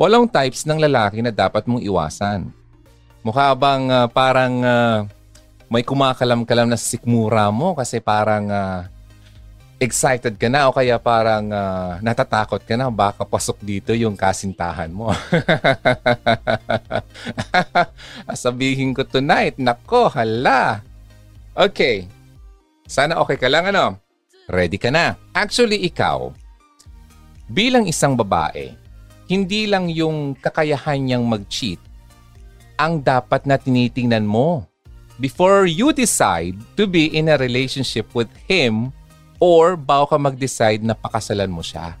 Walong types ng lalaki na dapat mong iwasan. Mukha bang uh, parang uh, may kumakalam-kalam na sikmura mo kasi parang uh, excited ka na o kaya parang uh, natatakot ka na baka pasok dito yung kasintahan mo. Sabihin ko tonight, nako, hala. Okay. Sana okay ka lang ano? Ready ka na. Actually, ikaw, bilang isang babae, hindi lang yung kakayahan niyang mag-cheat ang dapat na tinitingnan mo before you decide to be in a relationship with him or bago ka mag-decide na pakasalan mo siya.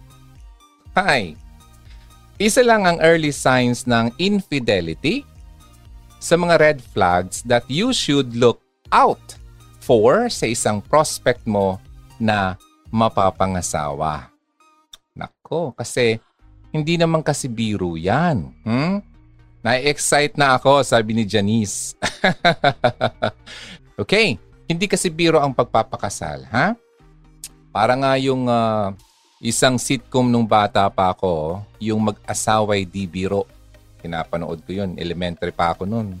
Hi! Isa lang ang early signs ng infidelity sa mga red flags that you should look out for sa isang prospect mo na mapapangasawa. Nako, kasi hindi naman kasi biro yan. Hmm? Na-excite na ako, sabi ni Janice. okay, hindi kasi biro ang pagpapakasal, ha? Para nga yung uh, isang sitcom nung bata pa ako, yung mag-asaway di biro. Pinapanood ko yun. Elementary pa ako nun.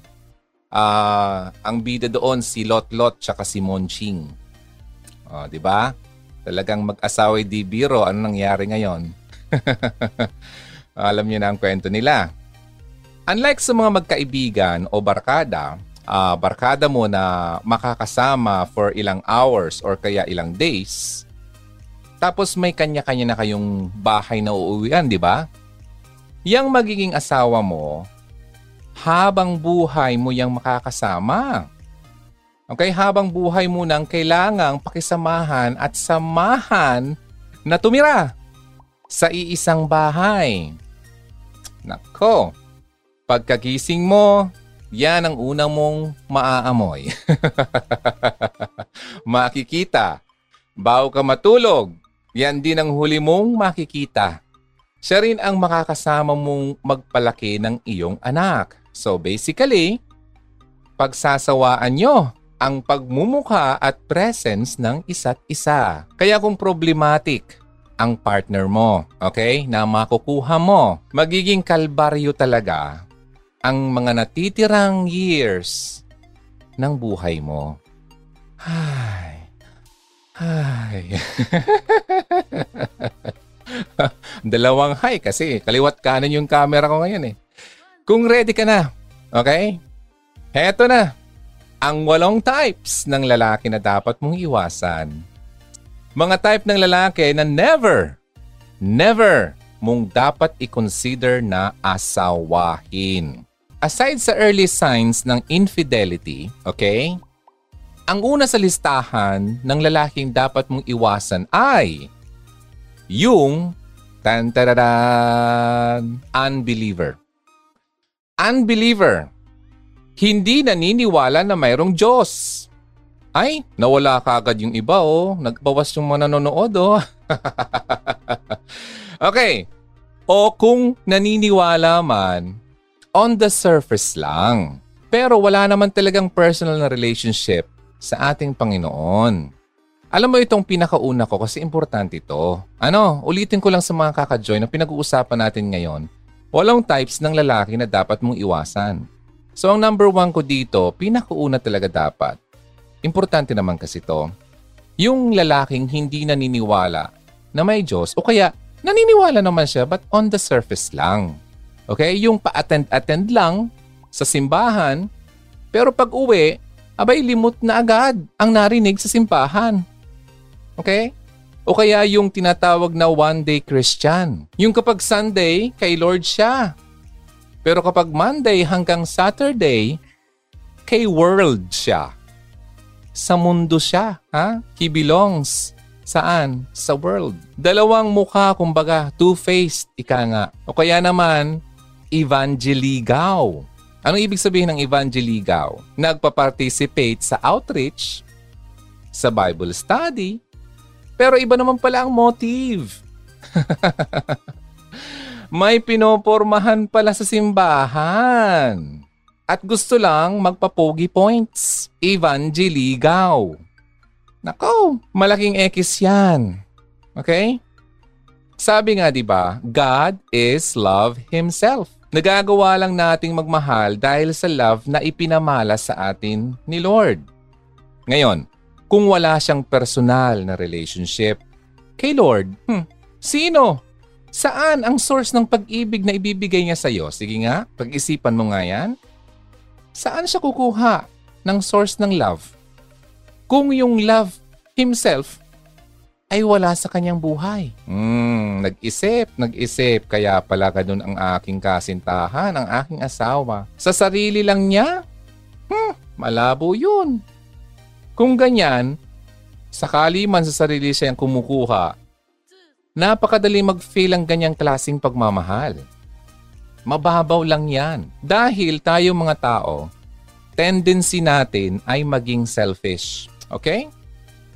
Uh, ang bida doon si Lot Lot tsaka si Monching. Oh, 'di ba? Talagang mag-asaway di biro. Ano nangyari ngayon? Alam niyo na ang kwento nila. Unlike sa mga magkaibigan o barkada, uh, barkada mo na makakasama for ilang hours or kaya ilang days, tapos may kanya-kanya na kayong bahay na uuwian, di ba? Yang magiging asawa mo, habang buhay mo yang makakasama. Okay, habang buhay mo nang kailangang pakisamahan at samahan na tumira sa iisang bahay. Nako, pagkagising mo, yan ang unang mong maaamoy. Makikita, bago ka matulog, yan din ang huli mong makikita. Siya rin ang makakasama mong magpalaki ng iyong anak. So basically, pagsasawaan nyo ang pagmumukha at presence ng isa't isa. Kaya kung problematic ang partner mo, okay, na makukuha mo, magiging kalbaryo talaga ang mga natitirang years ng buhay mo. Ay, Hi. Dalawang hi kasi kaliwat kanan yung camera ko ngayon eh. Kung ready ka na, okay? Heto na, ang walong types ng lalaki na dapat mong iwasan. Mga type ng lalaki na never, never mong dapat i-consider na asawahin. Aside sa early signs ng infidelity, okay? Ang una sa listahan ng lalaking dapat mong iwasan ay yung tantararan, unbeliever. Unbeliever. Hindi naniniwala na mayroong Diyos. Ay, nawala kagad yung iba oh. Nagbawas yung mga nanonood oh. okay. O kung naniniwala man, on the surface lang. Pero wala naman talagang personal na relationship sa ating Panginoon. Alam mo itong pinakauna ko kasi importante ito. Ano, ulitin ko lang sa mga kaka-join na pinag-uusapan natin ngayon. Walong types ng lalaki na dapat mong iwasan. So ang number one ko dito, pinakauna talaga dapat. Importante naman kasi to. Yung lalaking hindi naniniwala na may Diyos o kaya naniniwala naman siya but on the surface lang. Okay? Yung pa-attend-attend lang sa simbahan pero pag uwi, abay limot na agad ang narinig sa simbahan. Okay? O kaya yung tinatawag na one-day Christian. Yung kapag Sunday, kay Lord siya. Pero kapag Monday hanggang Saturday, kay world siya. Sa mundo siya. Ha? He belongs. Saan? Sa world. Dalawang mukha, kumbaga, two-faced, ika nga. O kaya naman, evangeligaw. Anong ibig sabihin ng evangeligaw? Nagpa-participate sa outreach, sa Bible study, pero iba naman pala ang motive. May pinopormahan pala sa simbahan. At gusto lang magpapogi points. Evangeligaw. Nako, malaking X yan. Okay? Sabi nga 'di ba, God is love himself. Nagagawa lang nating magmahal dahil sa love na ipinamala sa atin ni Lord. Ngayon, kung wala siyang personal na relationship kay Lord, hmm, sino? Saan ang source ng pag-ibig na ibibigay niya sa iyo? Sige nga, pag-isipan mo nga yan. Saan siya kukuha ng source ng love? Kung yung love himself ay wala sa kanyang buhay. Hmm, nag-isip, nag-isip. Kaya pala ganun ang aking kasintahan, ang aking asawa. Sa sarili lang niya? Hmm, malabo yun. Kung ganyan, sakali man sa sarili siya yung kumukuha, napakadali mag-fail ang ganyang klasing pagmamahal. Mababaw lang yan. Dahil tayo mga tao, tendency natin ay maging selfish. Okay?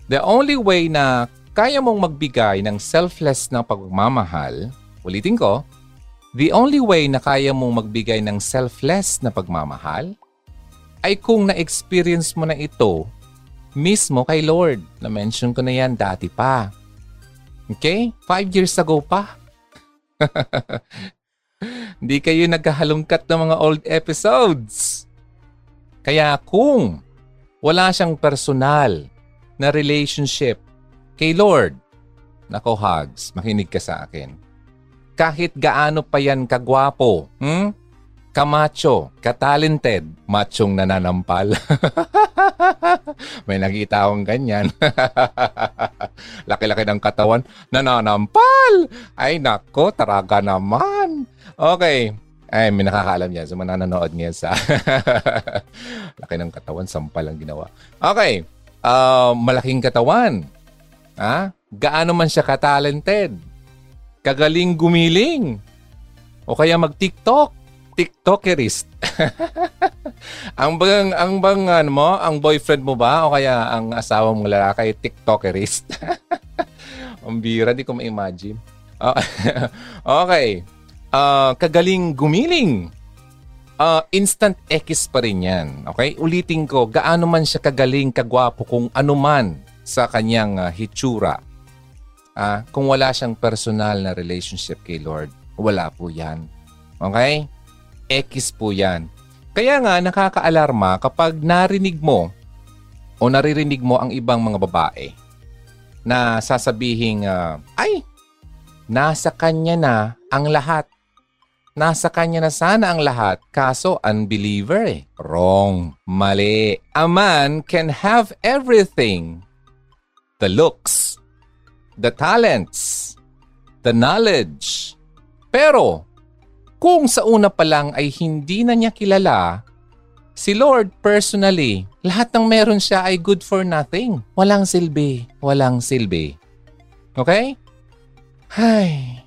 The only way na kaya mong magbigay ng selfless na pagmamahal, ulitin ko, the only way na kaya mong magbigay ng selfless na pagmamahal ay kung na-experience mo na ito mismo kay Lord. Na-mention ko na yan dati pa. Okay? Five years ago pa. Hindi kayo nagkahalungkat ng mga old episodes. Kaya kung wala siyang personal na relationship Kay Lord, nako Hugs, makinig ka sa akin. Kahit gaano pa yan kagwapo, hmm? kamacho, katalented, machong nananampal. May nakita akong ganyan. Laki-laki ng katawan, nananampal! Ay nako, taraga naman. Okay, ay, may nakakaalam yan. So, mananonood niya sa laki ng katawan, sampal ang ginawa. Okay, uh, malaking katawan. Ha? Gaano man siya ka-talented. Kagaling gumiling. O kaya mag-TikTok. TikTokerist. ang bang ang bang ano mo, ang boyfriend mo ba o kaya ang asawa mong lalaki TikTokerist? ang bira, di ko ma-imagine. okay. Uh, kagaling gumiling. Uh, instant X pa rin yan. Okay? Ulitin ko, gaano man siya kagaling, kagwapo, kung ano man sa kanyang uh, hitsura. Ah, kung wala siyang personal na relationship kay Lord, wala po yan. Okay? X po yan. Kaya nga nakakaalarma kapag narinig mo o naririnig mo ang ibang mga babae na sasabihin, uh, ay, nasa kanya na ang lahat. Nasa kanya na sana ang lahat, kaso unbeliever eh. Wrong. Mali. A man can have everything the looks, the talents, the knowledge. Pero, kung sa una pa lang ay hindi na niya kilala, si Lord personally, lahat ng meron siya ay good for nothing. Walang silbi, walang silbi. Okay? Hay.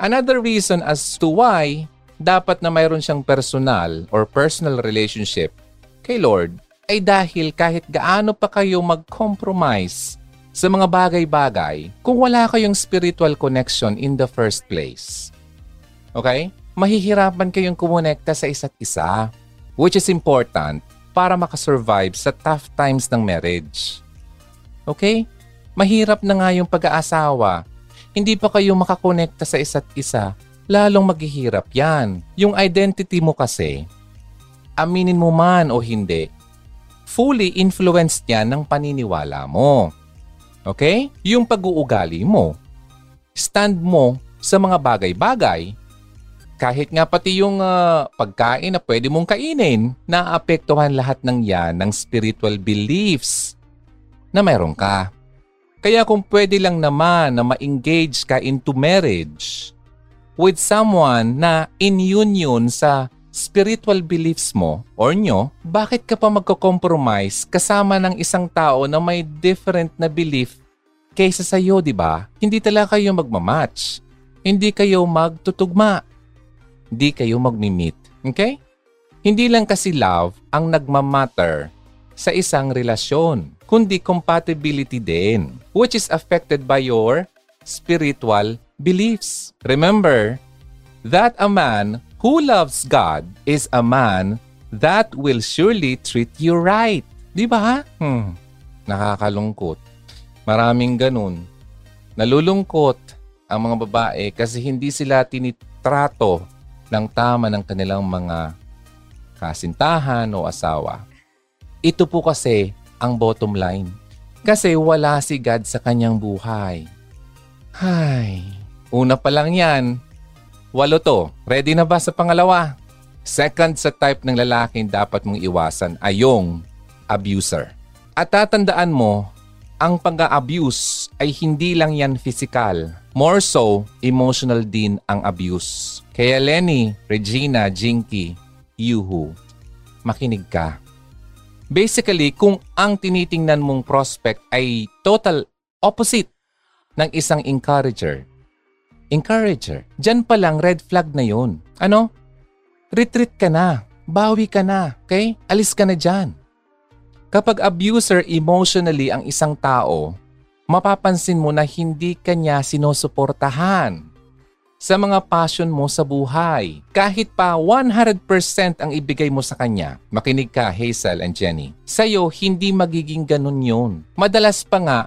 Another reason as to why dapat na mayroon siyang personal or personal relationship kay Lord ay dahil kahit gaano pa kayo mag-compromise sa mga bagay-bagay kung wala kayong spiritual connection in the first place. Okay? Mahihirapan kayong kumonekta sa isa't isa, which is important para makasurvive sa tough times ng marriage. Okay? Mahirap na nga yung pag-aasawa. Hindi pa kayo makakonekta sa isa't isa, lalong maghihirap yan. Yung identity mo kasi, aminin mo man o hindi, fully influenced yan ng paniniwala mo. Okay? Yung pag-uugali mo. Stand mo sa mga bagay-bagay. Kahit nga pati yung uh, pagkain na pwede mong kainin, naapektuhan lahat ng yan ng spiritual beliefs na meron ka. Kaya kung pwede lang naman na ma-engage ka into marriage with someone na in union sa spiritual beliefs mo or nyo, bakit ka pa magko-compromise kasama ng isang tao na may different na belief kaysa sa iyo, di ba? Hindi talaga kayo magmamatch. Hindi kayo magtutugma. Hindi kayo magmi-meet. Okay? Hindi lang kasi love ang nagmamatter sa isang relasyon, kundi compatibility din, which is affected by your spiritual beliefs. Remember that a man Who loves God is a man that will surely treat you right. Di ba? Hmm. Nakakalungkot. Maraming ganun. Nalulungkot ang mga babae kasi hindi sila tinitrato ng tama ng kanilang mga kasintahan o asawa. Ito po kasi ang bottom line. Kasi wala si God sa kanyang buhay. Hay, una pa lang yan. Walo to. Ready na ba sa pangalawa? Second sa type ng lalaking dapat mong iwasan ay yung abuser. At tatandaan mo, ang pag-abuse ay hindi lang yan physical. More so, emotional din ang abuse. Kaya Lenny, Regina, Jinky, Yuhu, makinig ka. Basically, kung ang tinitingnan mong prospect ay total opposite ng isang encourager, encourager, dyan pa lang red flag na yun. Ano? Retreat ka na. Bawi ka na. Okay? Alis ka na dyan. Kapag abuser emotionally ang isang tao, mapapansin mo na hindi kanya sinusuportahan sa mga passion mo sa buhay. Kahit pa 100% ang ibigay mo sa kanya, makinig ka Hazel and Jenny, sa'yo hindi magiging ganun yun. Madalas pa nga,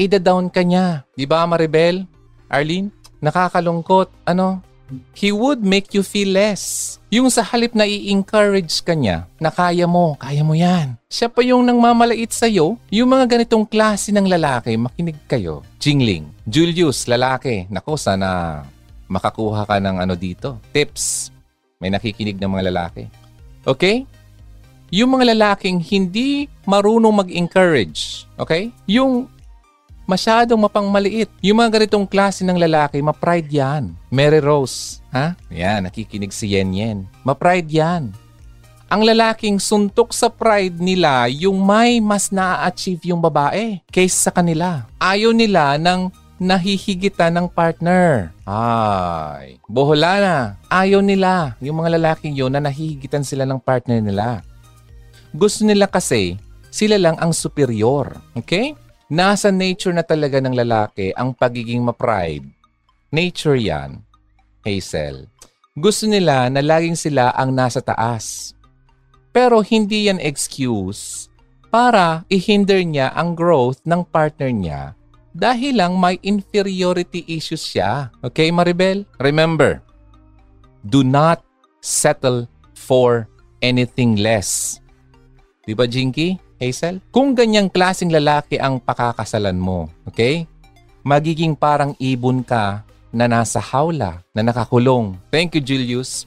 ida-down ka niya. Di ba Maribel? Arlene? Nakakalungkot. Ano? He would make you feel less. Yung sa halip na i-encourage ka niya na kaya mo, kaya mo yan. Siya pa yung nang mamalait sa'yo. Yung mga ganitong klase ng lalaki, makinig kayo. Jingling. Julius, lalaki. Nako, sana makakuha ka ng ano dito. Tips. May nakikinig ng mga lalaki. Okay? Yung mga lalaking hindi marunong mag-encourage. Okay? Yung masyadong mapangmaliit. Yung mga ganitong klase ng lalaki, ma-pride yan. Mary Rose, ha? Yan, nakikinig si Yen Yen. Ma-pride yan. Ang lalaking suntok sa pride nila yung may mas na-achieve yung babae kaysa sa kanila. Ayaw nila ng nahihigitan ng partner. Ay, bohola na. Ayaw nila yung mga lalaking yun na nahihigitan sila ng partner nila. Gusto nila kasi sila lang ang superior. Okay? Nasa nature na talaga ng lalaki ang pagiging ma-pride. Nature yan, Hazel. Gusto nila na laging sila ang nasa taas. Pero hindi yan excuse para i-hinder niya ang growth ng partner niya dahil lang may inferiority issues siya. Okay, Maribel? Remember, do not settle for anything less. Di ba, Jinky? Hazel? Kung ganyang klasing lalaki ang pakakasalan mo, okay? Magiging parang ibon ka na nasa hawla, na nakakulong. Thank you, Julius.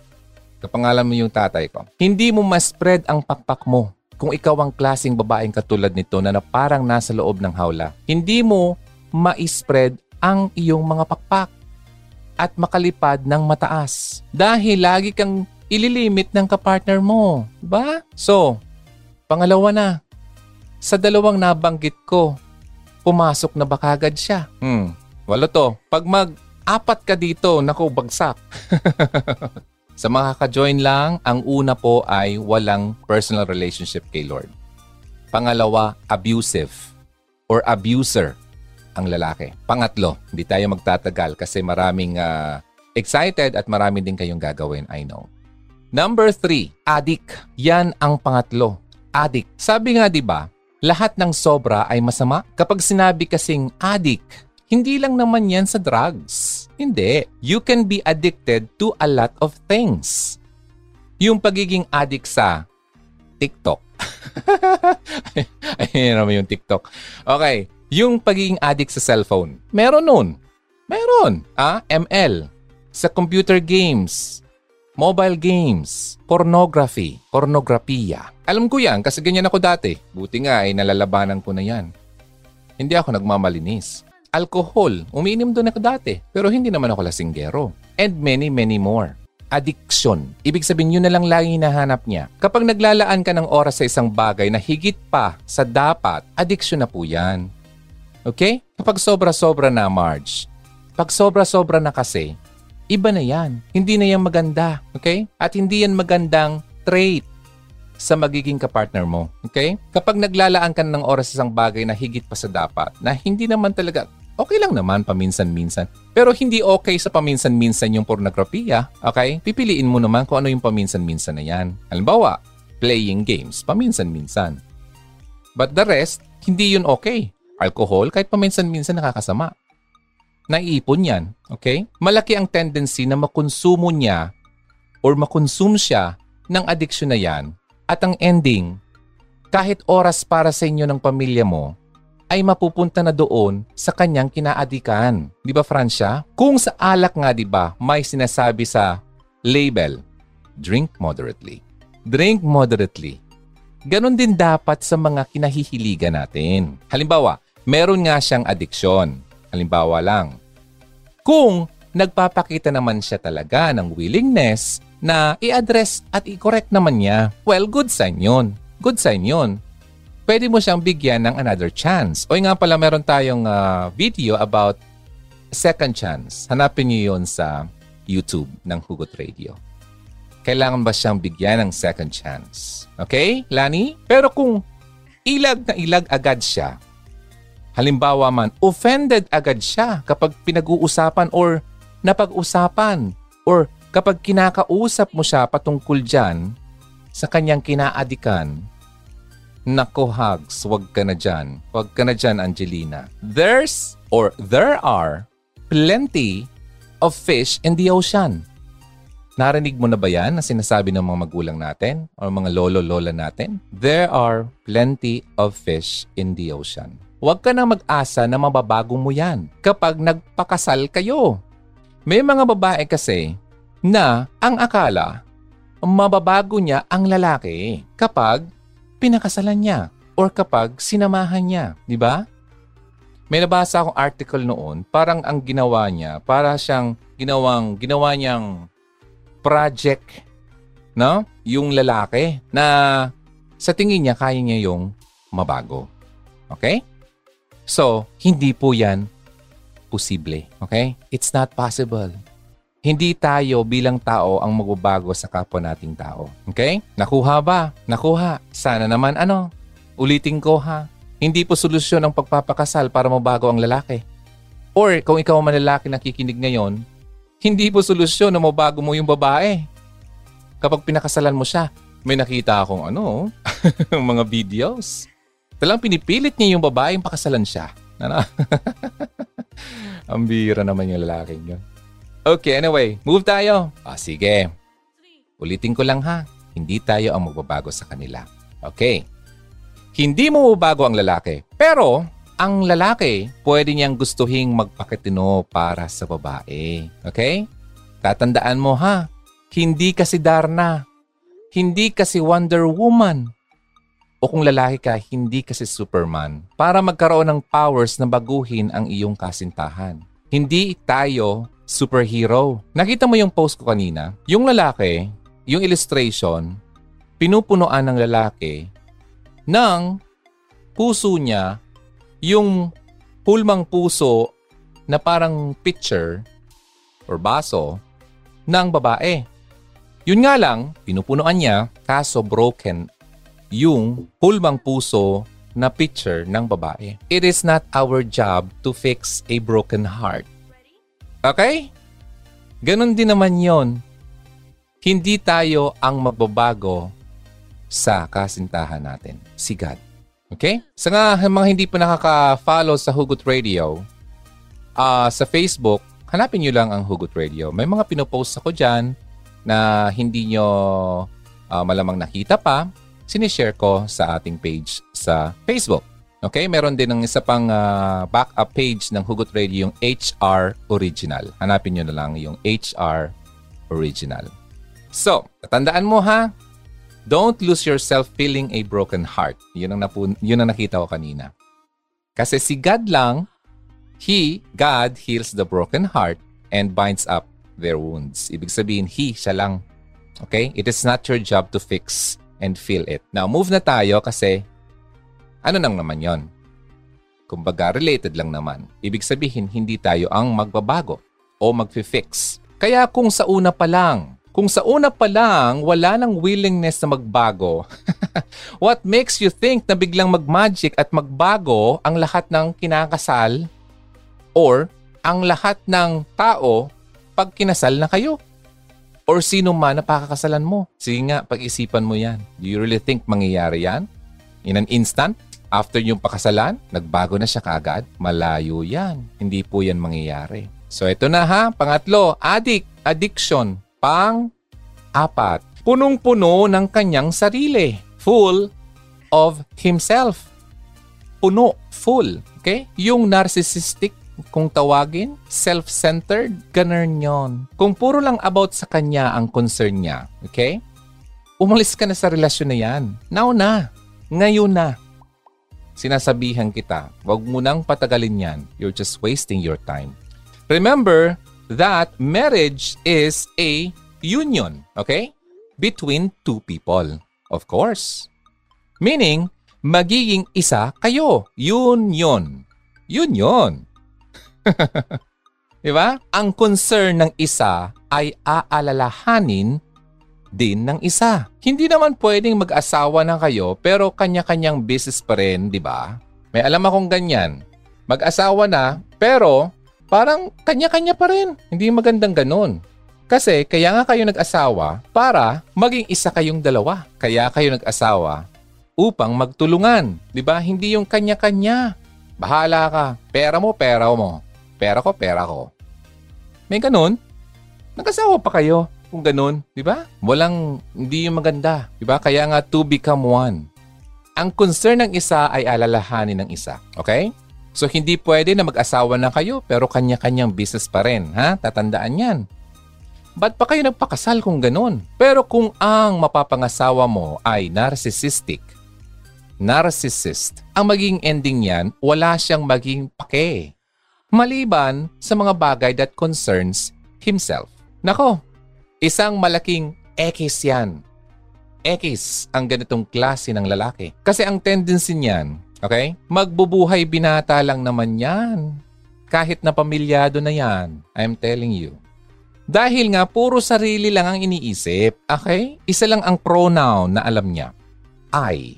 Kapangalan mo yung tatay ko. Hindi mo ma-spread ang pakpak mo kung ikaw ang klasing babaeng katulad nito na, na parang nasa loob ng hawla. Hindi mo ma-spread ang iyong mga pakpak at makalipad ng mataas. Dahil lagi kang ililimit ng kapartner mo. Ba? So, pangalawa na, sa dalawang nabanggit ko, pumasok na ba kagad siya? Hmm, wala to. Pag mag-apat ka dito, naku, bagsak. sa mga ka-join lang, ang una po ay walang personal relationship kay Lord. Pangalawa, abusive or abuser ang lalaki. Pangatlo, hindi tayo magtatagal kasi maraming uh, excited at marami din kayong gagawin, I know. Number three, addict. Yan ang pangatlo. Addict. Sabi nga 'di ba, lahat ng sobra ay masama. Kapag sinabi kasing addict, hindi lang naman yan sa drugs. Hindi. You can be addicted to a lot of things. Yung pagiging addict sa TikTok. Ayun naman yung TikTok. Okay. Yung pagiging addict sa cellphone. Meron nun. Meron. Ah, ML. Sa computer games mobile games, pornography, pornografiya. Alam ko yan kasi ganyan ako dati. Buti nga ay nalalabanan ko na yan. Hindi ako nagmamalinis. Alcohol, umiinom doon ako dati. Pero hindi naman ako lasinggero. And many, many more. Addiction. Ibig sabihin yun na lang lagi hinahanap niya. Kapag naglalaan ka ng oras sa isang bagay na higit pa sa dapat, addiction na po yan. Okay? Kapag sobra-sobra na, Marge. Pag sobra-sobra na kasi, iba na yan. Hindi na yan maganda. Okay? At hindi yan magandang trait sa magiging kapartner mo. Okay? Kapag naglalaan ka ng oras sa isang bagay na higit pa sa dapat, na hindi naman talaga, okay lang naman paminsan-minsan. Pero hindi okay sa paminsan-minsan yung pornografiya. Okay? Pipiliin mo naman kung ano yung paminsan-minsan na yan. Halimbawa, playing games, paminsan-minsan. But the rest, hindi yun okay. Alcohol, kahit paminsan-minsan nakakasama. naiipon yan. Okay? Malaki ang tendency na makonsumo niya or makonsume siya ng addiction na yan at ang ending, kahit oras para sa inyo ng pamilya mo, ay mapupunta na doon sa kanyang kinaadikan. Di ba, Francia? Kung sa alak nga, di ba, may sinasabi sa label, drink moderately. Drink moderately. Ganon din dapat sa mga kinahihiligan natin. Halimbawa, meron nga siyang addiction. Halimbawa lang. Kung nagpapakita naman siya talaga ng willingness na i-address at i-correct naman niya, well, good sign yun. Good sign yun pwede mo siyang bigyan ng another chance. O nga pala, meron tayong uh, video about second chance. Hanapin niyo yon sa YouTube ng Hugot Radio. Kailangan ba siyang bigyan ng second chance? Okay, Lani? Pero kung ilag na ilag agad siya, halimbawa man, offended agad siya kapag pinag-uusapan or napag-usapan or kapag kinakausap mo siya patungkol dyan sa kanyang kinaadikan, Nako hugs, wag ka na dyan. Wag ka na dyan, Angelina. There's or there are plenty of fish in the ocean. Narinig mo na ba yan na sinasabi ng mga magulang natin o mga lolo-lola natin? There are plenty of fish in the ocean. Huwag ka na mag-asa na mababago mo yan kapag nagpakasal kayo. May mga babae kasi na ang akala mababago niya ang lalaki kapag pinakasalan niya or kapag sinamahan niya, di ba? May nabasa akong article noon, parang ang ginawa niya, para siyang ginawang, ginawa niyang project, no? Yung lalaki na sa tingin niya kaya niya yung mabago. Okay? So, hindi po yan posible. Okay? It's not possible. Hindi tayo bilang tao ang magbabago sa kapwa nating tao. Okay? Nakuha ba? Nakuha. Sana naman ano? Ulitin ko ha. Hindi po solusyon ang pagpapakasal para mabago ang lalaki. Or kung ikaw ang lalaki na kikinig ngayon, hindi po solusyon na mabago mo yung babae. Kapag pinakasalan mo siya, may nakita akong ano, mga videos. Talang pinipilit niya yung babae yung pakasalan siya. Ano? ang bira naman yung lalaking yun. Okay, anyway, move tayo. Ah, sige. Ulitin ko lang ha. Hindi tayo ang magbabago sa kanila. Okay. Hindi mo bago ang lalaki. Pero, ang lalaki, pwede niyang gustuhing magpakitino para sa babae. Okay? Tatandaan mo ha. Hindi kasi Darna. Hindi kasi Wonder Woman. O kung lalaki ka, hindi kasi Superman. Para magkaroon ng powers na baguhin ang iyong kasintahan. Hindi tayo superhero. Nakita mo yung post ko kanina? Yung lalaki, yung illustration, pinupunuan ng lalaki ng puso niya yung pulmang puso na parang picture or baso ng babae. Yun nga lang, pinupunuan niya kaso broken yung pulmang puso na picture ng babae. It is not our job to fix a broken heart. Okay? Ganon din naman yon. Hindi tayo ang magbabago sa kasintahan natin. Si God. Okay? Sa nga mga hindi pa nakaka-follow sa Hugot Radio, uh, sa Facebook, hanapin nyo lang ang Hugot Radio. May mga pinopost ako dyan na hindi nyo uh, malamang nakita pa. Sinishare ko sa ating page sa Facebook. Okay, meron din ng isa pang uh, backup page ng Hugot Radio, yung HR Original. Hanapin nyo na lang yung HR Original. So, tandaan mo ha, don't lose yourself feeling a broken heart. Yun ang, napu- yun ang nakita ko kanina. Kasi si God lang, He, God, heals the broken heart and binds up their wounds. Ibig sabihin, He, siya lang. Okay? It is not your job to fix and feel it. Now, move na tayo kasi ano nang naman yon? Kumbaga, related lang naman. Ibig sabihin, hindi tayo ang magbabago o magfi-fix. Kaya kung sa una pa lang, kung sa una pa lang wala nang willingness na magbago, what makes you think na biglang magmagic at magbago ang lahat ng kinakasal or ang lahat ng tao pag kinasal na kayo? Or sino man na pakakasalan mo? Sige nga, pag-isipan mo yan. Do you really think mangyayari yan? In an instant? After yung pakasalan, nagbago na siya kaagad? Malayo yan. Hindi po yan mangyayari. So ito na ha, pangatlo, addict, addiction. Pang-apat, punong-puno ng kanyang sarili. Full of himself. Puno, full. Okay? Yung narcissistic kung tawagin, self-centered, ganun yon. Kung puro lang about sa kanya ang concern niya, okay? Umalis ka na sa relasyon na yan. Now na. Ngayon na. Sinasabihan kita, wag mo nang patagalin yan. You're just wasting your time. Remember that marriage is a union, okay? Between two people, of course. Meaning, magiging isa kayo. Union. Union. Di ba? Ang concern ng isa ay aalalahanin din ng isa. Hindi naman pwedeng mag-asawa na kayo pero kanya-kanyang business pa rin, di ba? May alam akong ganyan. Mag-asawa na pero parang kanya-kanya pa rin. Hindi magandang ganun. Kasi kaya nga kayo nag-asawa para maging isa kayong dalawa. Kaya kayo nag-asawa upang magtulungan. Di ba? Hindi yung kanya-kanya. Bahala ka. Pera mo, pera mo. Pera ko, pera ko. May ganun. Nag-asawa pa kayo kung ganun, di ba? Walang, hindi yung maganda, di ba? Kaya nga to become one. Ang concern ng isa ay alalahanin ng isa, okay? So hindi pwede na mag-asawa na kayo pero kanya-kanyang business pa rin, ha? Tatandaan yan. Ba't pa kayo nagpakasal kung ganun? Pero kung ang mapapangasawa mo ay narcissistic, narcissist, ang maging ending niyan, wala siyang maging pake. Maliban sa mga bagay that concerns himself. Nako, Isang malaking X yan. X ang ganitong klase ng lalaki. Kasi ang tendency niyan, okay? Magbubuhay binata lang naman yan. Kahit na pamilyado na yan. I'm telling you. Dahil nga puro sarili lang ang iniisip, okay? Isa lang ang pronoun na alam niya. I.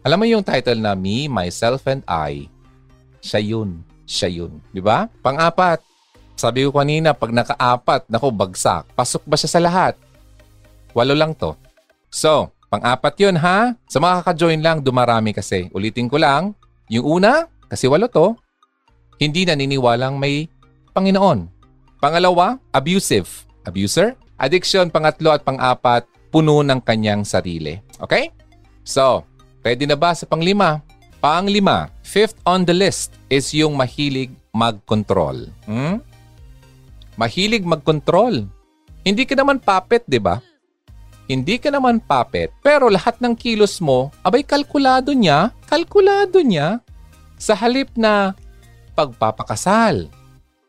Alam mo yung title na Me, Myself, and I? Siya yun. Siya yun. Di ba? Pang-apat, sabi ko kanina, pag nakaapat, nako bagsak. Pasok ba siya sa lahat? Walo lang to. So, pang-apat yun ha. Sa mga kaka-join lang, dumarami kasi. Ulitin ko lang, yung una, kasi walo to, hindi naniniwalang may Panginoon. Pangalawa, abusive. Abuser. Addiction, pangatlo at pang-apat, puno ng kanyang sarili. Okay? So, ready na ba sa panglima? Panglima, fifth on the list is yung mahilig mag-control. Hmm? Mahilig mag-control. Hindi ka naman puppet, di ba? Hindi ka naman puppet, pero lahat ng kilos mo, abay kalkulado niya, kalkulado niya sa halip na pagpapakasal.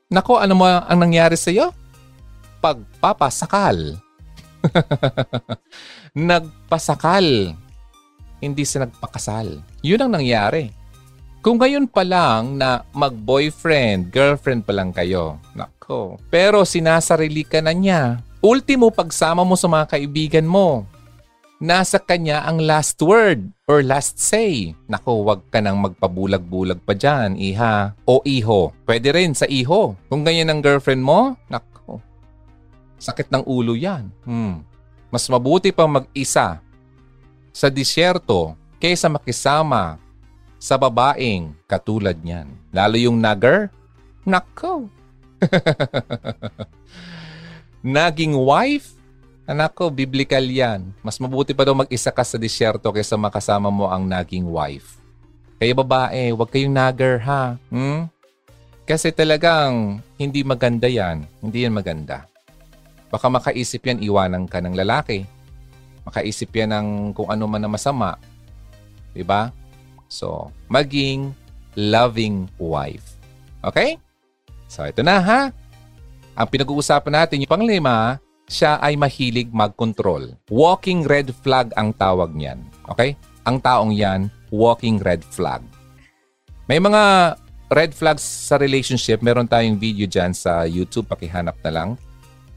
Nako, ano mo ang nangyari sa iyo? Pagpapasakal. Nagpasakal. Hindi sa nagpakasal. Yun ang nangyari. Kung ngayon pa lang na mag-boyfriend, girlfriend pa lang kayo, nako. Pero sinasarili ka na niya. Ultimo pagsama mo sa mga kaibigan mo. Nasa kanya ang last word or last say. Nako, wag ka nang magpabulag-bulag pa dyan, iha. O iho. Pwede rin sa iho. Kung ganyan ang girlfriend mo, nako. Sakit ng ulo yan. Hmm. Mas mabuti pang mag-isa sa disyerto kaysa makisama sa babaeng katulad niyan. Lalo yung nagger, nako. Naging wife, nako, biblical yan. Mas mabuti pa daw mag-isa ka sa disyerto kaysa makasama mo ang naging wife. Kaya babae, huwag kayong nagger ha. Hmm? Kasi talagang hindi maganda yan. Hindi yan maganda. Baka makaisip yan, iwanan ka ng lalaki. Makaisip yan ng kung ano man na masama. Diba? So, maging loving wife. Okay? So, ito na ha. Ang pinag-uusapan natin, yung panglima, siya ay mahilig mag-control. Walking red flag ang tawag niyan. Okay? Ang taong yan, walking red flag. May mga red flags sa relationship. Meron tayong video dyan sa YouTube. Pakihanap na lang.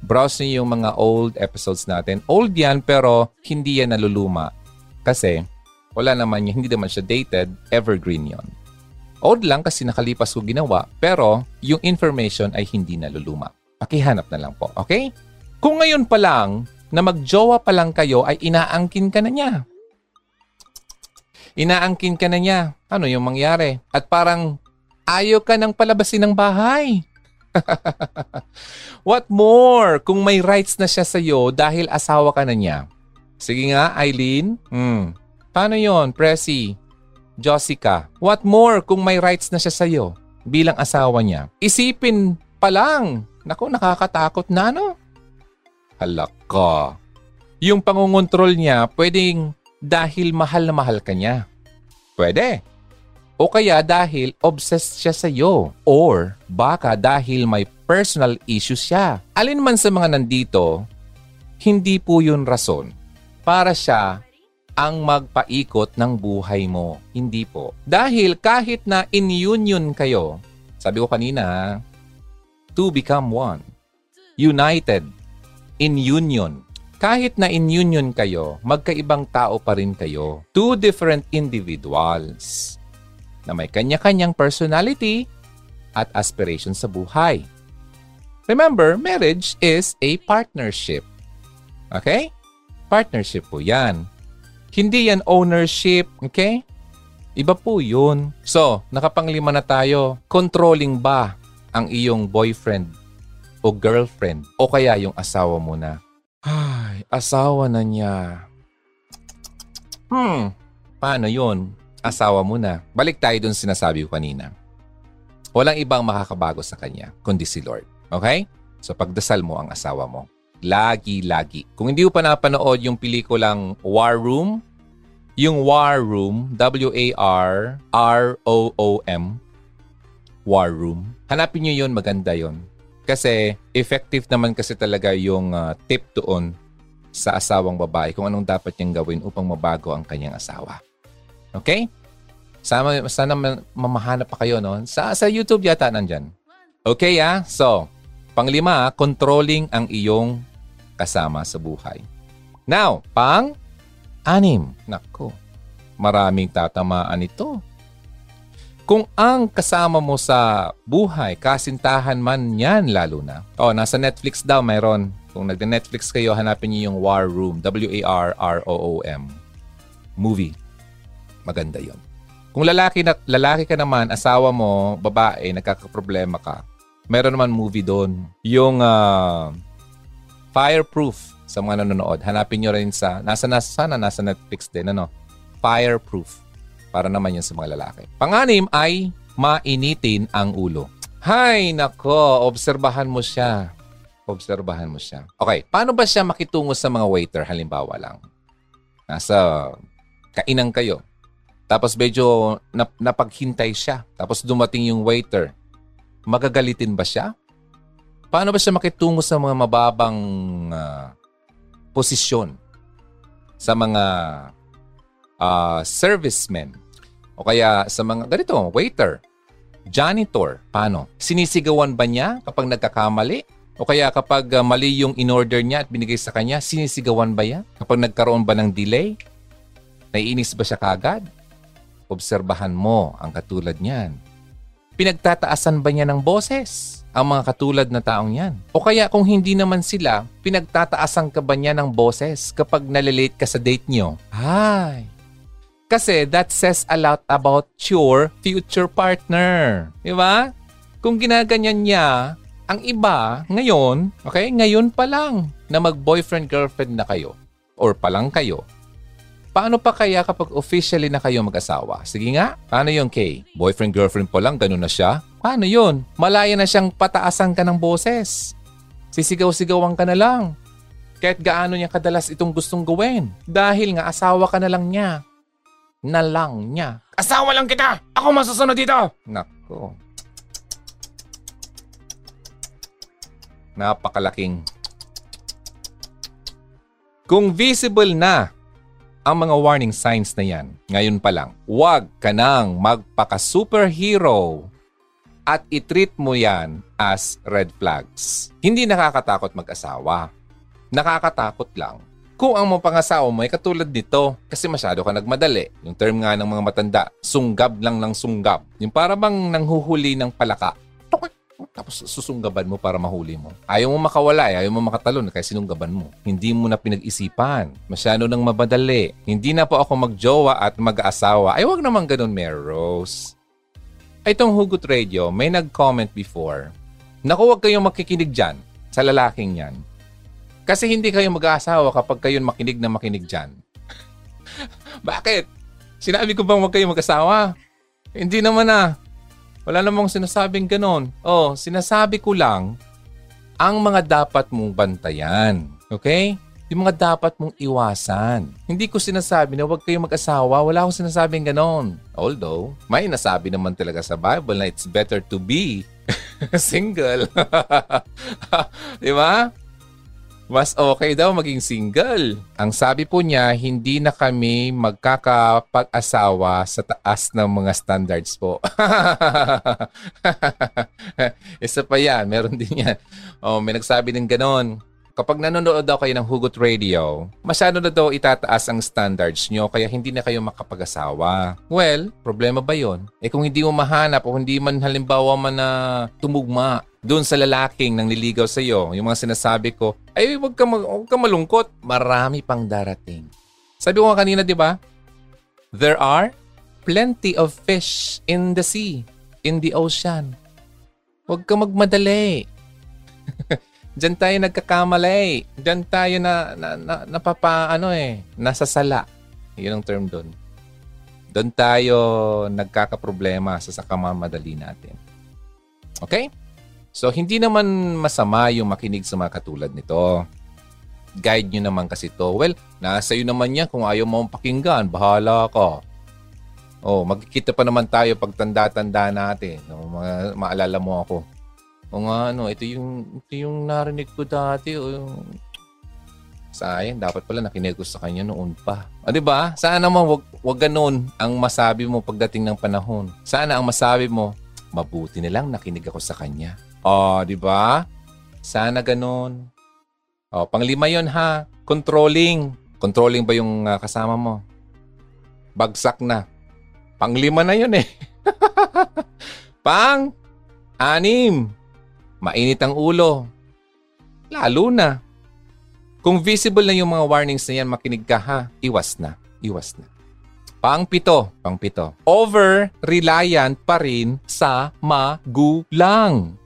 Browse niyo yung mga old episodes natin. Old yan pero hindi yan naluluma. Kasi wala naman niya, hindi naman siya dated, evergreen yon. Odd lang kasi nakalipas ko ginawa, pero yung information ay hindi naluluma. Pakihanap na lang po, okay? Kung ngayon pa lang, na magjowa pa lang kayo ay inaangkin ka na niya. Inaangkin ka na niya. Ano yung mangyari? At parang ayaw ka nang palabasin ng bahay. What more kung may rights na siya sa'yo dahil asawa ka na niya? Sige nga, Eileen. Hmm. Paano yon, Presi? Jessica. What more kung may rights na siya sa'yo bilang asawa niya? Isipin pa lang. Naku, nakakatakot na no? Halak. Yung pangungontrol niya pwedeng dahil mahal na mahal ka niya. Pwede. O kaya dahil obsessed siya sa iyo. Or baka dahil may personal issues siya. Alin man sa mga nandito, hindi po yun rason para siya ang magpaikot ng buhay mo. Hindi po. Dahil kahit na in union kayo, sabi ko kanina, to become one. United. In union. Kahit na in union kayo, magkaibang tao pa rin kayo. Two different individuals na may kanya-kanyang personality at aspiration sa buhay. Remember, marriage is a partnership. Okay? Partnership po yan. Hindi yan ownership, okay? Iba po yun. So, nakapanglima na tayo. Controlling ba ang iyong boyfriend o girlfriend o kaya yung asawa mo na? Ay, asawa na niya. Hmm, paano yon? Asawa mo na. Balik tayo dun sinasabi ko kanina. Walang ibang makakabago sa kanya, kundi si Lord. Okay? So pagdasal mo ang asawa mo. Lagi, lagi. Kung hindi mo pa napanood yung pelikulang War Room, yung War Room, W-A-R-R-O-O-M, War Room. Hanapin nyo yun, maganda yon kasi effective naman kasi talaga yung uh, tip doon sa asawang babae kung anong dapat niyang gawin upang mabago ang kanyang asawa. Okay? Sana, sana mamahanap pa kayo, no? Sa, sa YouTube yata nandyan. Okay, ah? So, panglima, controlling ang iyong kasama sa buhay. Now, pang anim. Nako, maraming tatamaan ito. Kung ang kasama mo sa buhay, kasintahan man yan lalo na. Oh, nasa Netflix daw mayroon. Kung nagde-Netflix kayo, hanapin niyo yung War Room. W-A-R-R-O-O-M. Movie. Maganda yon. Kung lalaki, na, lalaki ka naman, asawa mo, babae, nagkakaproblema ka, meron naman movie doon. Yung uh, Fireproof sa mga nanonood. Hanapin nyo rin sa, nasa, nasa, sana nasa Netflix din, ano? Fireproof. Para naman yun sa mga lalaki. Panganim ay mainitin ang ulo. Hay, nako, obserbahan mo siya. Obserbahan mo siya. Okay, paano ba siya makitungo sa mga waiter halimbawa lang? Nasa kainan kayo. Tapos medyo nap- napaghintay siya. Tapos dumating yung waiter. Magagalitin ba siya? Paano ba siya makitungo sa mga mababang uh, posisyon? Sa mga uh, servicemen o kaya sa mga ganito, waiter, janitor, paano? Sinisigawan ba niya kapag nagkakamali? O kaya kapag uh, mali yung in-order niya at binigay sa kanya, sinisigawan ba yan? Kapag nagkaroon ba ng delay? Naiinis ba siya kagad? Obserbahan mo ang katulad niyan. Pinagtataasan ba niya ng boses ang mga katulad na taong yan? O kaya kung hindi naman sila, pinagtataasan ka ba niya ng boses kapag nalilate ka sa date niyo? Ay, kasi that says a lot about your future partner. Di ba? Kung ginaganyan niya, ang iba, ngayon, okay, ngayon pa lang na mag-boyfriend-girlfriend na kayo or pa lang kayo, paano pa kaya kapag officially na kayo mag-asawa? Sige nga, paano yung Kay? Boyfriend-girlfriend pa lang, ganun na siya? Paano yun? Malaya na siyang pataasan ka ng boses. Sisigaw-sigawan ka na lang. Kahit gaano niya kadalas itong gustong gawin. Dahil nga asawa ka na lang niya na lang niya. Asawa lang kita! Ako masusunod dito! Nako. Napakalaking. Kung visible na ang mga warning signs na yan, ngayon pa lang, huwag ka nang magpaka-superhero at itreat mo yan as red flags. Hindi nakakatakot mag-asawa. Nakakatakot lang kung ang mga pangasawa mo ay katulad nito kasi masyado ka nagmadali. Yung term nga ng mga matanda, sunggab lang ng sunggab. Yung para bang nanghuhuli ng palaka. Tapos susunggaban mo para mahuli mo. Ayaw mo makawala, eh. ayaw mo makatalon kaya sinunggaban mo. Hindi mo na pinag-isipan. Masyado nang mabadali. Hindi na po ako magjowa at mag-aasawa. Ay, wag naman ganun, Mary Rose. Itong Hugot Radio, may nag-comment before. Naku, huwag kayong makikinig dyan sa lalaking yan. Kasi hindi kayo mag-aasawa kapag kayo makinig na makinig dyan. Bakit? Sinabi ko bang huwag kayong mag-asawa? Hindi naman ah. Wala namang sinasabing ganon. Oh, sinasabi ko lang ang mga dapat mong bantayan. Okay? Yung mga dapat mong iwasan. Hindi ko sinasabi na huwag kayong mag-asawa. Wala akong sinasabing ganon. Although, may nasabi naman talaga sa Bible na it's better to be single. Di ba? mas okay daw maging single. Ang sabi po niya, hindi na kami magkakapag-asawa sa taas ng mga standards po. Isa pa yan, meron din yan. Oh, may nagsabi din ganon. Kapag nanonood daw kayo ng Hugot Radio, masyado na daw itataas ang standards nyo kaya hindi na kayo makapag-asawa. Well, problema ba yon? Eh kung hindi mo mahanap o hindi man halimbawa man na tumugma doon sa lalaking nang nililigaw sa iyo, yung mga sinasabi ko, ay wag ka, mag, wag ka malungkot. Marami pang darating. Sabi ko nga kanina, di ba? There are plenty of fish in the sea, in the ocean. Huwag ka magmadali. Diyan tayo nagkakamali. Diyan tayo na, na, na napapa, ano eh, nasasala. Yun ang term doon. Doon tayo nagkakaproblema sa sakamamadali natin. Okay? So, hindi naman masama yung makinig sa mga katulad nito. Guide nyo naman kasi to. Well, nasa iyo naman yan kung ayaw mo pakinggan. Bahala ka. Oh, magkikita pa naman tayo pag tanda-tanda natin. No, ma- maalala mo ako o nga, ano, ito yung, ito yung narinig ko dati. O yung... Sayang, dapat pala nakinig ko sa kanya noon pa. O, di ba? Sana mo, wag, wag ganun ang masabi mo pagdating ng panahon. Sana ang masabi mo, mabuti na lang nakinig ako sa kanya. O, di ba? Sana ganun. O, panglima yon ha. Controlling. Controlling ba yung uh, kasama mo? Bagsak na. Panglima na yun eh. Pang anim mainit ang ulo. Lalo na. Kung visible na yung mga warnings na yan, makinig ka ha, iwas na, iwas na. Pangpito, pangpito. Over-reliant pa rin sa magulang.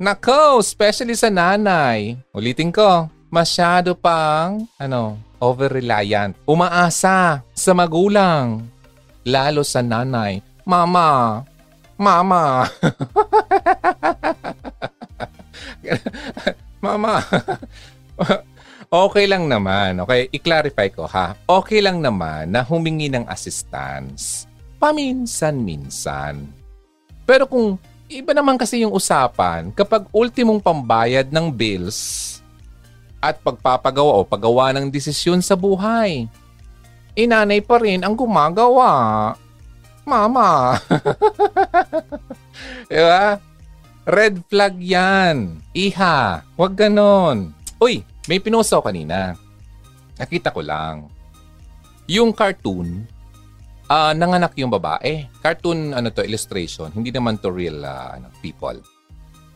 Nako, especially sa nanay. Ulitin ko, masyado pang, ano, over-reliant. Umaasa sa magulang. Lalo sa nanay. Mama, mama. Mama, okay lang naman. Okay, i-clarify ko ha. Okay lang naman na humingi ng assistance. Paminsan-minsan. Pero kung iba naman kasi yung usapan kapag ultimong pambayad ng bills at pagpapagawa o paggawa ng desisyon sa buhay. Inanay pa rin ang gumagawa. Mama. diba? Red flag yan. Iha, wag ganon. Uy, may pinoso kanina. Nakita ko lang. Yung cartoon, uh, nanganak yung babae. Cartoon, ano to, illustration. Hindi naman to real uh, ano, people.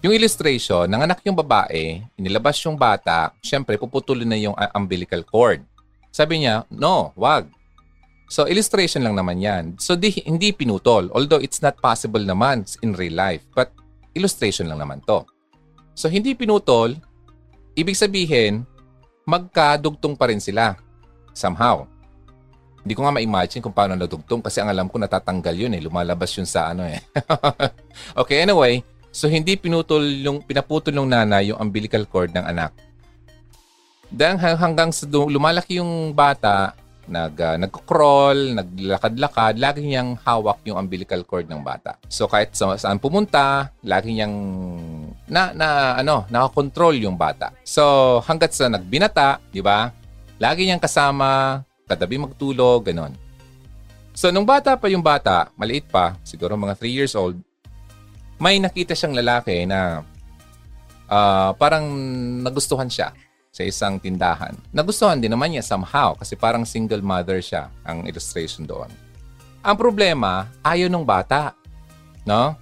Yung illustration, nanganak yung babae, inilabas yung bata, syempre puputulin na yung umbilical cord. Sabi niya, no, wag. So illustration lang naman yan. So di, hindi pinutol. Although it's not possible naman in real life. But illustration lang naman to. So hindi pinutol, ibig sabihin, magkadugtong pa rin sila. Somehow. Hindi ko nga ma-imagine kung paano nadugtong kasi ang alam ko natatanggal yun eh. Lumalabas yun sa ano eh. okay, anyway. So hindi pinutol yung, pinaputol ng nanay yung umbilical cord ng anak. Dahil hanggang sa lumalaki yung bata, nag uh, nagko-crawl, naglakad-lakad, lagi niyang hawak yung umbilical cord ng bata. So kahit sa, saan pumunta, lagi niyang na na ano, nakakontrol yung bata. So hangga't sa nagbinata, 'di ba? Lagi niyang kasama, katabi magtulog, ganon. So nung bata pa yung bata, maliit pa, siguro mga 3 years old, may nakita siyang lalaki na uh, parang nagustuhan siya sa isang tindahan. Nagustuhan din naman niya somehow kasi parang single mother siya ang illustration doon. Ang problema, ayaw ng bata. No?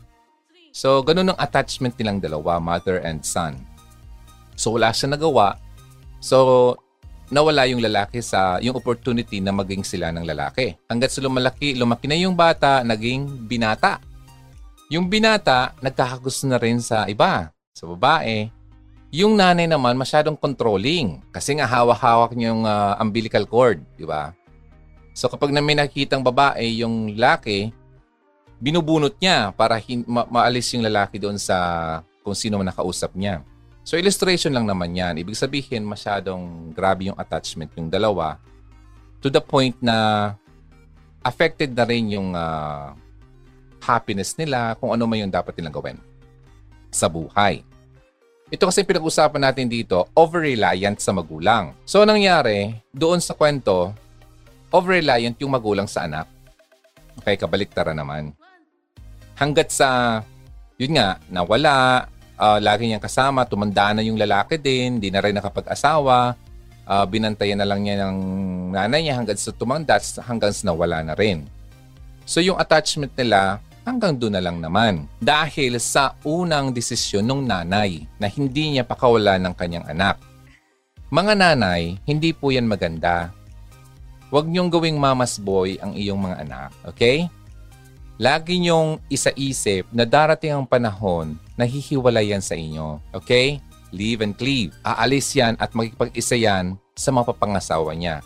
So, ganun ang attachment nilang dalawa, mother and son. So, wala siya nagawa. So, nawala yung lalaki sa yung opportunity na maging sila ng lalaki. Hanggat sa lumalaki, lumaki na yung bata, naging binata. Yung binata, nagkakagusto na rin sa iba, sa babae. Yung nanay naman masyadong controlling kasi nga hawak-hawak niya yung uh, umbilical cord, di ba? So kapag na may nakikitang babae, yung lalaki, binubunot niya para hin- ma- maalis yung lalaki doon sa kung sino man nakausap niya. So illustration lang naman yan. Ibig sabihin masyadong grabe yung attachment yung dalawa to the point na affected na rin yung uh, happiness nila kung ano man yung dapat nilang gawin sa buhay. Ito kasi pinag-usapan natin dito, over-reliant sa magulang. So, nangyari, doon sa kwento, over-reliant yung magulang sa anak. Okay, kabaliktaran naman. Hanggat sa, yun nga, nawala, uh, lagi niyang kasama, tumanda na yung lalaki din, di na rin nakapag-asawa, uh, binantayan na lang niya ng nanay niya hanggang sa tumanda, hanggang sa nawala na rin. So yung attachment nila, hanggang doon na lang naman. Dahil sa unang desisyon ng nanay na hindi niya pakawalan ng kanyang anak. Mga nanay, hindi po yan maganda. Huwag niyong gawing mama's boy ang iyong mga anak, okay? Lagi niyong isaisip na darating ang panahon na hihiwalay yan sa inyo, okay? Leave and cleave. Aalis yan at magkipag-isa yan sa mapapangasawa niya.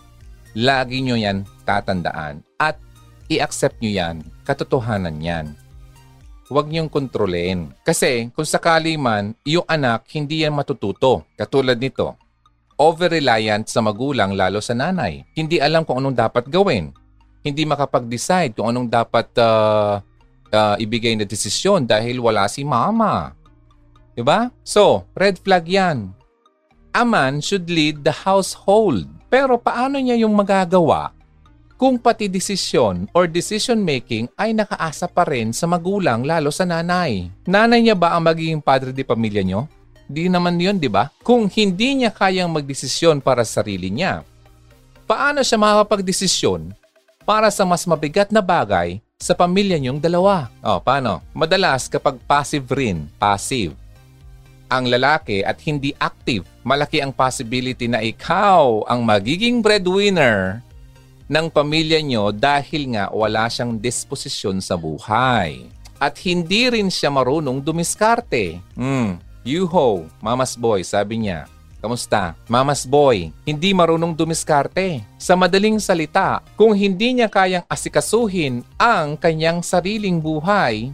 Lagi niyo yan tatandaan at i-accept nyo yan, katotohanan yan. Huwag niyong kontrolin. Kasi kung sakali man, iyong anak hindi yan matututo. Katulad nito, over-reliant sa magulang lalo sa nanay. Hindi alam kung anong dapat gawin. Hindi makapag-decide kung anong dapat uh, uh, ibigay na desisyon dahil wala si mama. Diba? So, red flag yan. A man should lead the household. Pero paano niya yung magagawa kung pati desisyon or decision making ay nakaasa pa rin sa magulang lalo sa nanay. Nanay niya ba ang magiging padre di pamilya nyo? Di naman yun, di ba? Kung hindi niya kayang magdesisyon para sa sarili niya, paano siya makapagdesisyon para sa mas mabigat na bagay sa pamilya niyong dalawa? O, paano? Madalas kapag passive rin, passive, ang lalaki at hindi active, malaki ang possibility na ikaw ang magiging breadwinner ng pamilya nyo dahil nga wala siyang disposisyon sa buhay. At hindi rin siya marunong dumiskarte. Hmm, Yuho, mama's boy, sabi niya. Kamusta? Mama's boy, hindi marunong dumiskarte. Sa madaling salita, kung hindi niya kayang asikasuhin ang kanyang sariling buhay,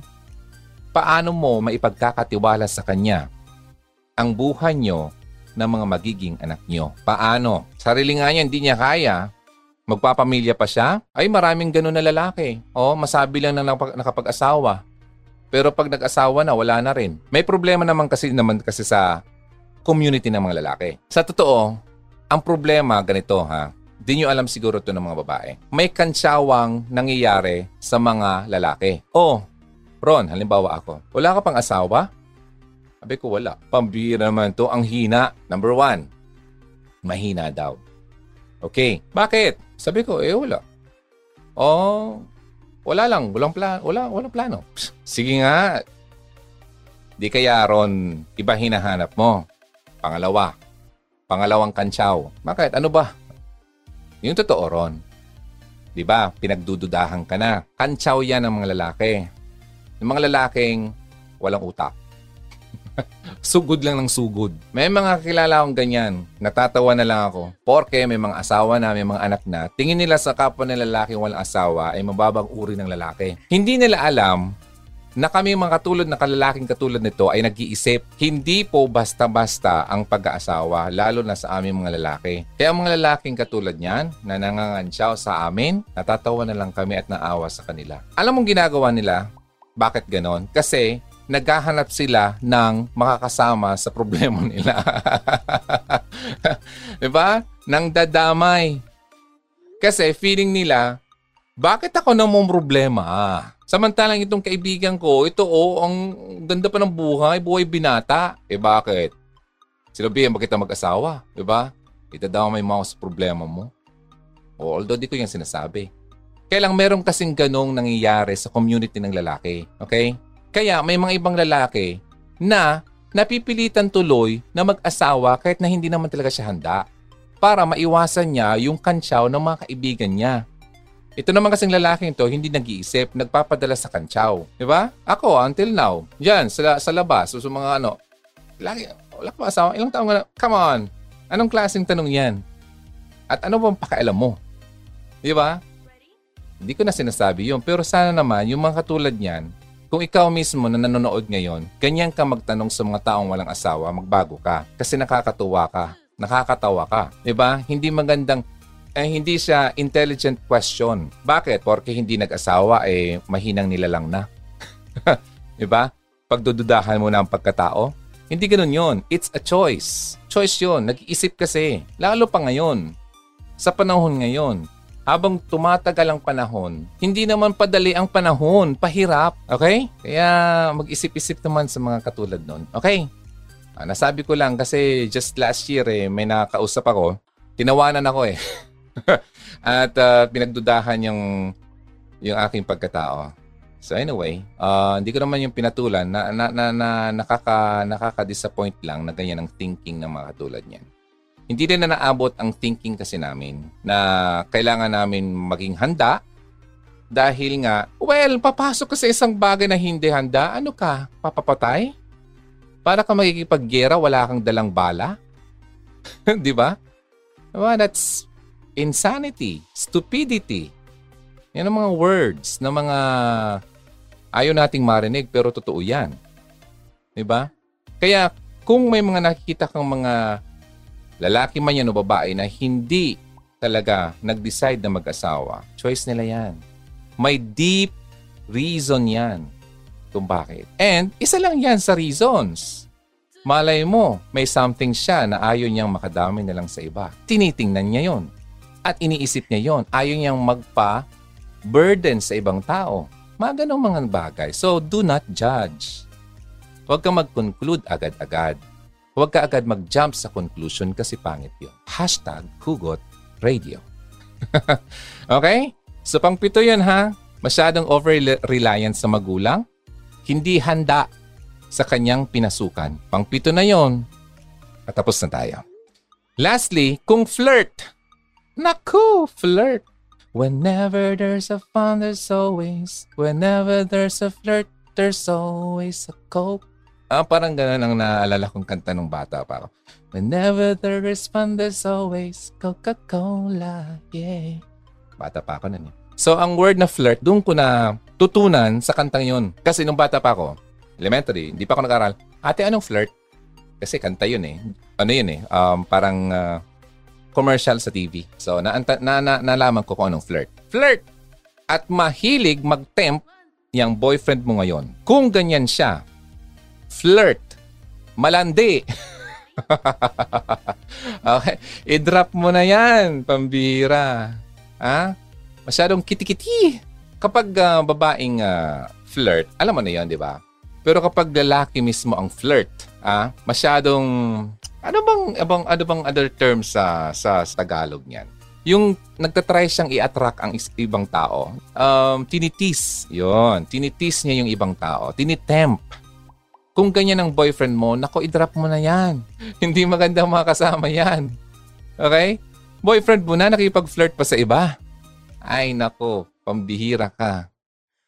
paano mo maipagkakatiwala sa kanya ang buhay nyo ng mga magiging anak nyo? Paano? Sarili nga niya, hindi niya kaya magpapamilya pa siya, ay maraming ganun na lalaki. O, masabi lang na nakapag-asawa. Pero pag nag-asawa na, wala na rin. May problema naman kasi naman kasi sa community ng mga lalaki. Sa totoo, ang problema ganito ha, di nyo alam siguro to ng mga babae. May kansyawang nangyayari sa mga lalaki. Oh, Ron, halimbawa ako, wala ka pang asawa? Sabi ko, wala. Pambira naman to, ang hina. Number one, mahina daw. Okay, bakit? Sabi ko, eh wala. Oh, wala lang, walang plan, wala, walang plano. Sige nga. Di kaya ron, iba hinahanap mo. Pangalawa, pangalawang kantsaw. Bakit? Ano ba? Yung totoo ron. Di ba? Pinagdududahan ka na. Kantsaw yan ng mga lalaki. Yung mga lalaking walang utak sugod lang ng sugod. May mga kilala akong ganyan. Natatawa na lang ako. Porke may mga asawa na, may mga anak na. Tingin nila sa kapwa ng lalaki walang asawa ay mababang uri ng lalaki. Hindi nila alam na kami mga katulad na kalalaking katulad nito ay nag-iisip. Hindi po basta-basta ang pag-aasawa, lalo na sa aming mga lalaki. Kaya ang mga lalaking katulad niyan, na nangangansyaw sa amin, natatawa na lang kami at naawa sa kanila. Alam mong ginagawa nila? Bakit ganon? Kasi naghahanap sila ng makakasama sa problema nila. 'Di ba? Nang dadamay. Kasi feeling nila, bakit ako na mong problema? Samantalang itong kaibigan ko, ito oh, ang ganda pa ng buhay, buhay binata. Eh bakit? Sinabihan ba kita mag-asawa? Di ba? Itadamay mo ako sa problema mo. O, although di ko yan sinasabi. Kaya lang meron kasing ganong nangyayari sa community ng lalaki. Okay? Kaya may mga ibang lalaki na napipilitan tuloy na mag-asawa kahit na hindi naman talaga siya handa para maiwasan niya yung kantsaw ng mga kaibigan niya. Ito naman kasing lalaking to, hindi nag-iisip, nagpapadala sa kantsaw. Di ba? Ako, until now, dyan, sa, sa labas, sa mga ano, lagi, wala pa asawa, ilang taong na, come on, anong klaseng tanong yan? At ano bang pakialam mo? Di ba? Hindi ko na sinasabi yun, pero sana naman, yung mga katulad niyan, kung ikaw mismo na nanonood ngayon, ganyan ka magtanong sa mga taong walang asawa, magbago ka. Kasi nakakatuwa ka, nakakatawa ka. ba? Hindi magandang eh, hindi siya intelligent question. Bakit? Porque hindi nag-asawa, eh, mahinang nilalang na. di ba? Pagdududahan mo na ang pagkatao. Hindi ganun yon. It's a choice. Choice yon. Nag-iisip kasi. Lalo pa ngayon. Sa panahon ngayon. Habang tumatagal ang panahon, hindi naman padali ang panahon. Pahirap. Okay? Kaya mag-isip-isip naman sa mga katulad nun. Okay? Ah, nasabi ko lang kasi just last year eh, may nakausap ako. Tinawanan ako eh. At uh, pinagdudahan yung yung aking pagkatao. So anyway, uh, hindi ko naman yung pinatulan na, na, na, na nakaka, nakaka-disappoint lang na ganyan ang thinking ng mga katulad niyan. Hindi din na naabot ang thinking kasi namin na kailangan namin maging handa dahil nga, well, papasok ka sa isang bagay na hindi handa, ano ka, papapatay? Para ka magkikipaggera, wala kang dalang bala? Di ba? Diba? That's insanity, stupidity. Yan ang mga words na mga ayaw nating marinig pero totoo yan. 'Di ba? Kaya kung may mga nakikita kang mga lalaki man yan o babae na hindi talaga nag-decide na mag-asawa, choice nila yan. May deep reason yan kung bakit. And isa lang yan sa reasons. Malay mo, may something siya na ayaw niyang makadami na lang sa iba. Tinitingnan niya yon at iniisip niya yon. Ayaw niyang magpa-burden sa ibang tao. Mga ganong mga bagay. So, do not judge. Huwag ka mag-conclude agad-agad. Huwag ka agad mag-jump sa conclusion kasi pangit yun. Hashtag Hugot Radio. okay? So, pangpito yan ha. Masyadong over-reliance sa magulang. Hindi handa sa kanyang pinasukan. Pangpito na yon. At tapos na tayo. Lastly, kung flirt Naku, flirt. Whenever there's a fun, there's always. Whenever there's a flirt, there's always a coke. Ah, parang ganun ang naalala kong kanta nung bata pa ako. Whenever there is fun, there's always Coca-Cola. Yeah. Bata pa ako nun eh. So, ang word na flirt, doon ko na tutunan sa kantang yun. Kasi nung bata pa ako, elementary, hindi pa ako nag-aral. Ate, anong flirt? Kasi kanta yun eh. Ano yun eh? Um, parang uh, commercial sa TV. So, na, na, na, nalaman ko kung anong flirt. Flirt! At mahilig mag-tempt yung boyfriend mo ngayon. Kung ganyan siya, flirt, malandi. okay, i-drop mo na yan, pambira. Ha? Masyadong kitikiti. Kapag uh, babaeng uh, flirt, alam mo na yan, di ba? Pero kapag lalaki mismo ang flirt, ah, masyadong ano bang abang ano bang other terms sa sa, sa Tagalog niyan? Yung nagtatry siyang i-attract ang is, ibang tao. Um, tinitis. Yon, tinitis niya yung ibang tao. Tinitemp. Kung ganyan ang boyfriend mo, nako, i-drop mo na yan. Hindi maganda mga kasama yan. Okay? Boyfriend mo na, nakipag-flirt pa sa iba. Ay, nako, pambihira ka.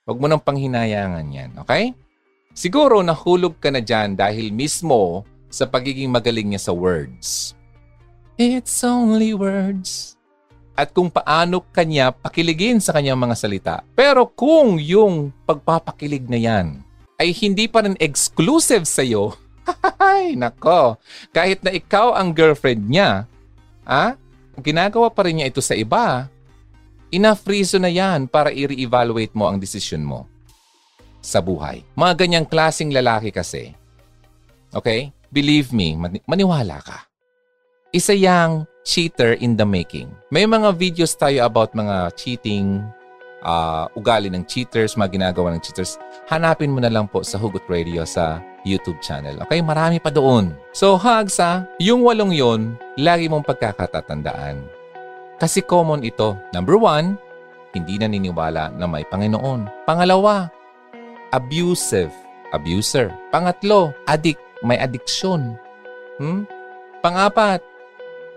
Huwag mo nang panghinayangan yan. Okay? Siguro nahulog ka na dyan dahil mismo sa pagiging magaling niya sa words. It's only words. At kung paano kanya pakiligin sa kanyang mga salita. Pero kung yung pagpapakilig na yan ay hindi pa rin exclusive sa iyo, ay nako, kahit na ikaw ang girlfriend niya, ah, ginagawa pa rin niya ito sa iba, enough reason na yan para i-re-evaluate mo ang decision mo sa buhay. Mga ganyang klasing lalaki kasi, okay, believe me, maniwala ka. Isa yang cheater in the making. May mga videos tayo about mga cheating, uh, ugali ng cheaters, mga ginagawa ng cheaters. Hanapin mo na lang po sa Hugot Radio sa YouTube channel. Okay, marami pa doon. So, hugs ha, yung walong yon, lagi mong pagkakatatandaan. Kasi common ito. Number one, hindi naniniwala na may Panginoon. Pangalawa, abusive abuser. Pangatlo, addict, may addiction. Hmm? Pangapat,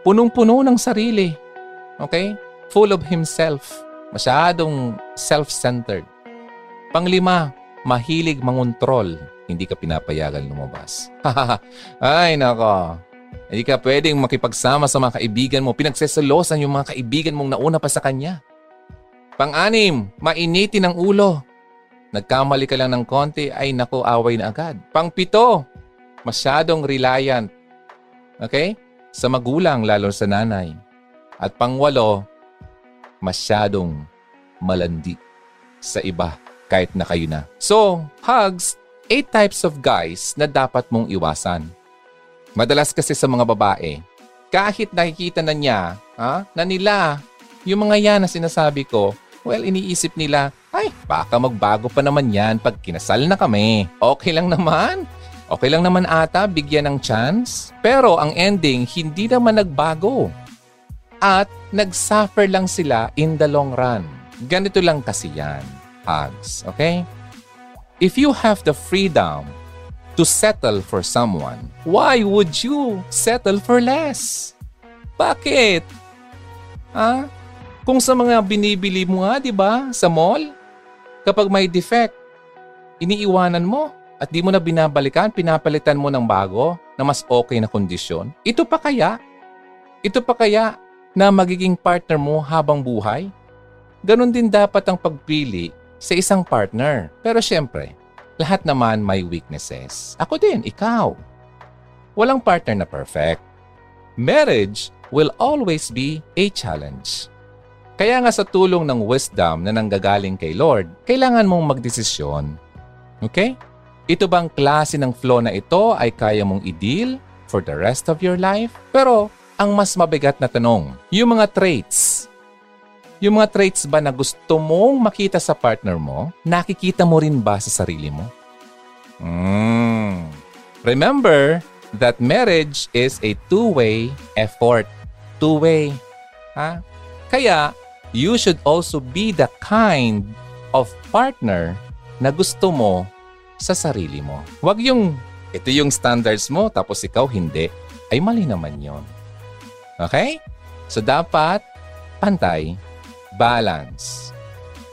punong-puno ng sarili. Okay? Full of himself. Masyadong self-centered. Panglima, mahilig mangontrol. Hindi ka pinapayagan lumabas. Ay, nako. Hindi ka pwedeng makipagsama sa mga kaibigan mo. Pinagsesalosan yung mga kaibigan mong nauna pa sa kanya. Pang-anim, mainitin ang ulo. Nagkamali ka lang ng konti, ay nako, away na agad. Pang-pito, masyadong reliant. Okay? Sa magulang, lalo sa nanay. At pangwalo, masyadong malandi sa iba kahit na kayo na. So, hugs, eight types of guys na dapat mong iwasan. Madalas kasi sa mga babae, kahit nakikita na niya ha, na nila, yung mga yan na sinasabi ko, well, iniisip nila, ay, baka magbago pa naman yan pag kinasal na kami. Okay lang naman. Okay lang naman ata, bigyan ng chance. Pero ang ending, hindi naman nagbago. At nagsuffer lang sila in the long run. Ganito lang kasi yan, hugs, okay? If you have the freedom to settle for someone, why would you settle for less? Bakit? Ha? Kung sa mga binibili mo nga, di ba, sa mall, kapag may defect, iniiwanan mo at di mo na binabalikan, pinapalitan mo ng bago na mas okay na kondisyon. Ito pa kaya? Ito pa kaya na magiging partner mo habang buhay? Ganon din dapat ang pagpili sa isang partner. Pero syempre, lahat naman may weaknesses. Ako din, ikaw. Walang partner na perfect. Marriage will always be a challenge. Kaya nga sa tulong ng wisdom na nanggagaling kay Lord, kailangan mong magdesisyon. Okay? Ito bang klase ng flow na ito ay kaya mong i-deal for the rest of your life? Pero ang mas mabigat na tanong, yung mga traits. Yung mga traits ba na gusto mong makita sa partner mo, nakikita mo rin ba sa sarili mo? Mm. Remember that marriage is a two-way effort. Two-way. Ha? Kaya, you should also be the kind of partner na gusto mo sa sarili mo. Huwag yung, ito yung standards mo, tapos ikaw hindi. Ay mali naman yon. Okay? So dapat, pantay, balance.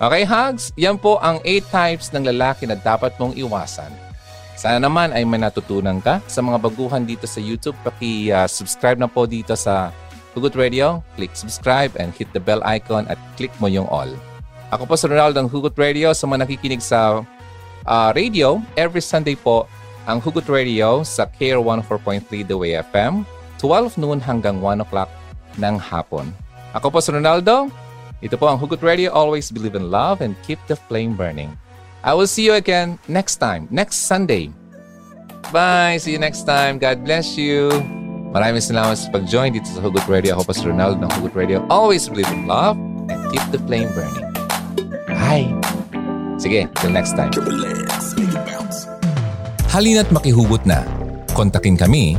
Okay, hugs? Yan po ang 8 types ng lalaki na dapat mong iwasan. Sana naman ay may natutunan ka. Sa mga baguhan dito sa YouTube, paki-subscribe na po dito sa Hugot Radio. Click subscribe and hit the bell icon at click mo yung all. Ako po si Ronaldo ng Hugot Radio. Sa mga nakikinig sa uh, radio, every Sunday po ang Hugot Radio sa KR 104.3 The Way FM, 12 noon hanggang 1 o'clock ng hapon. Ako po si Ronaldo. Ito po ang Hugot Radio. Always believe in love and keep the flame burning. I will see you again next time, next Sunday. Bye! See you next time. God bless you. Maraming salamat sa pag-join dito sa Hugot Radio. Ako po si Ronaldo ng Hugot Radio. Always believe in love and keep the flame burning. Bye! Sige, till next time. Halina't makihugot na. Kontakin kami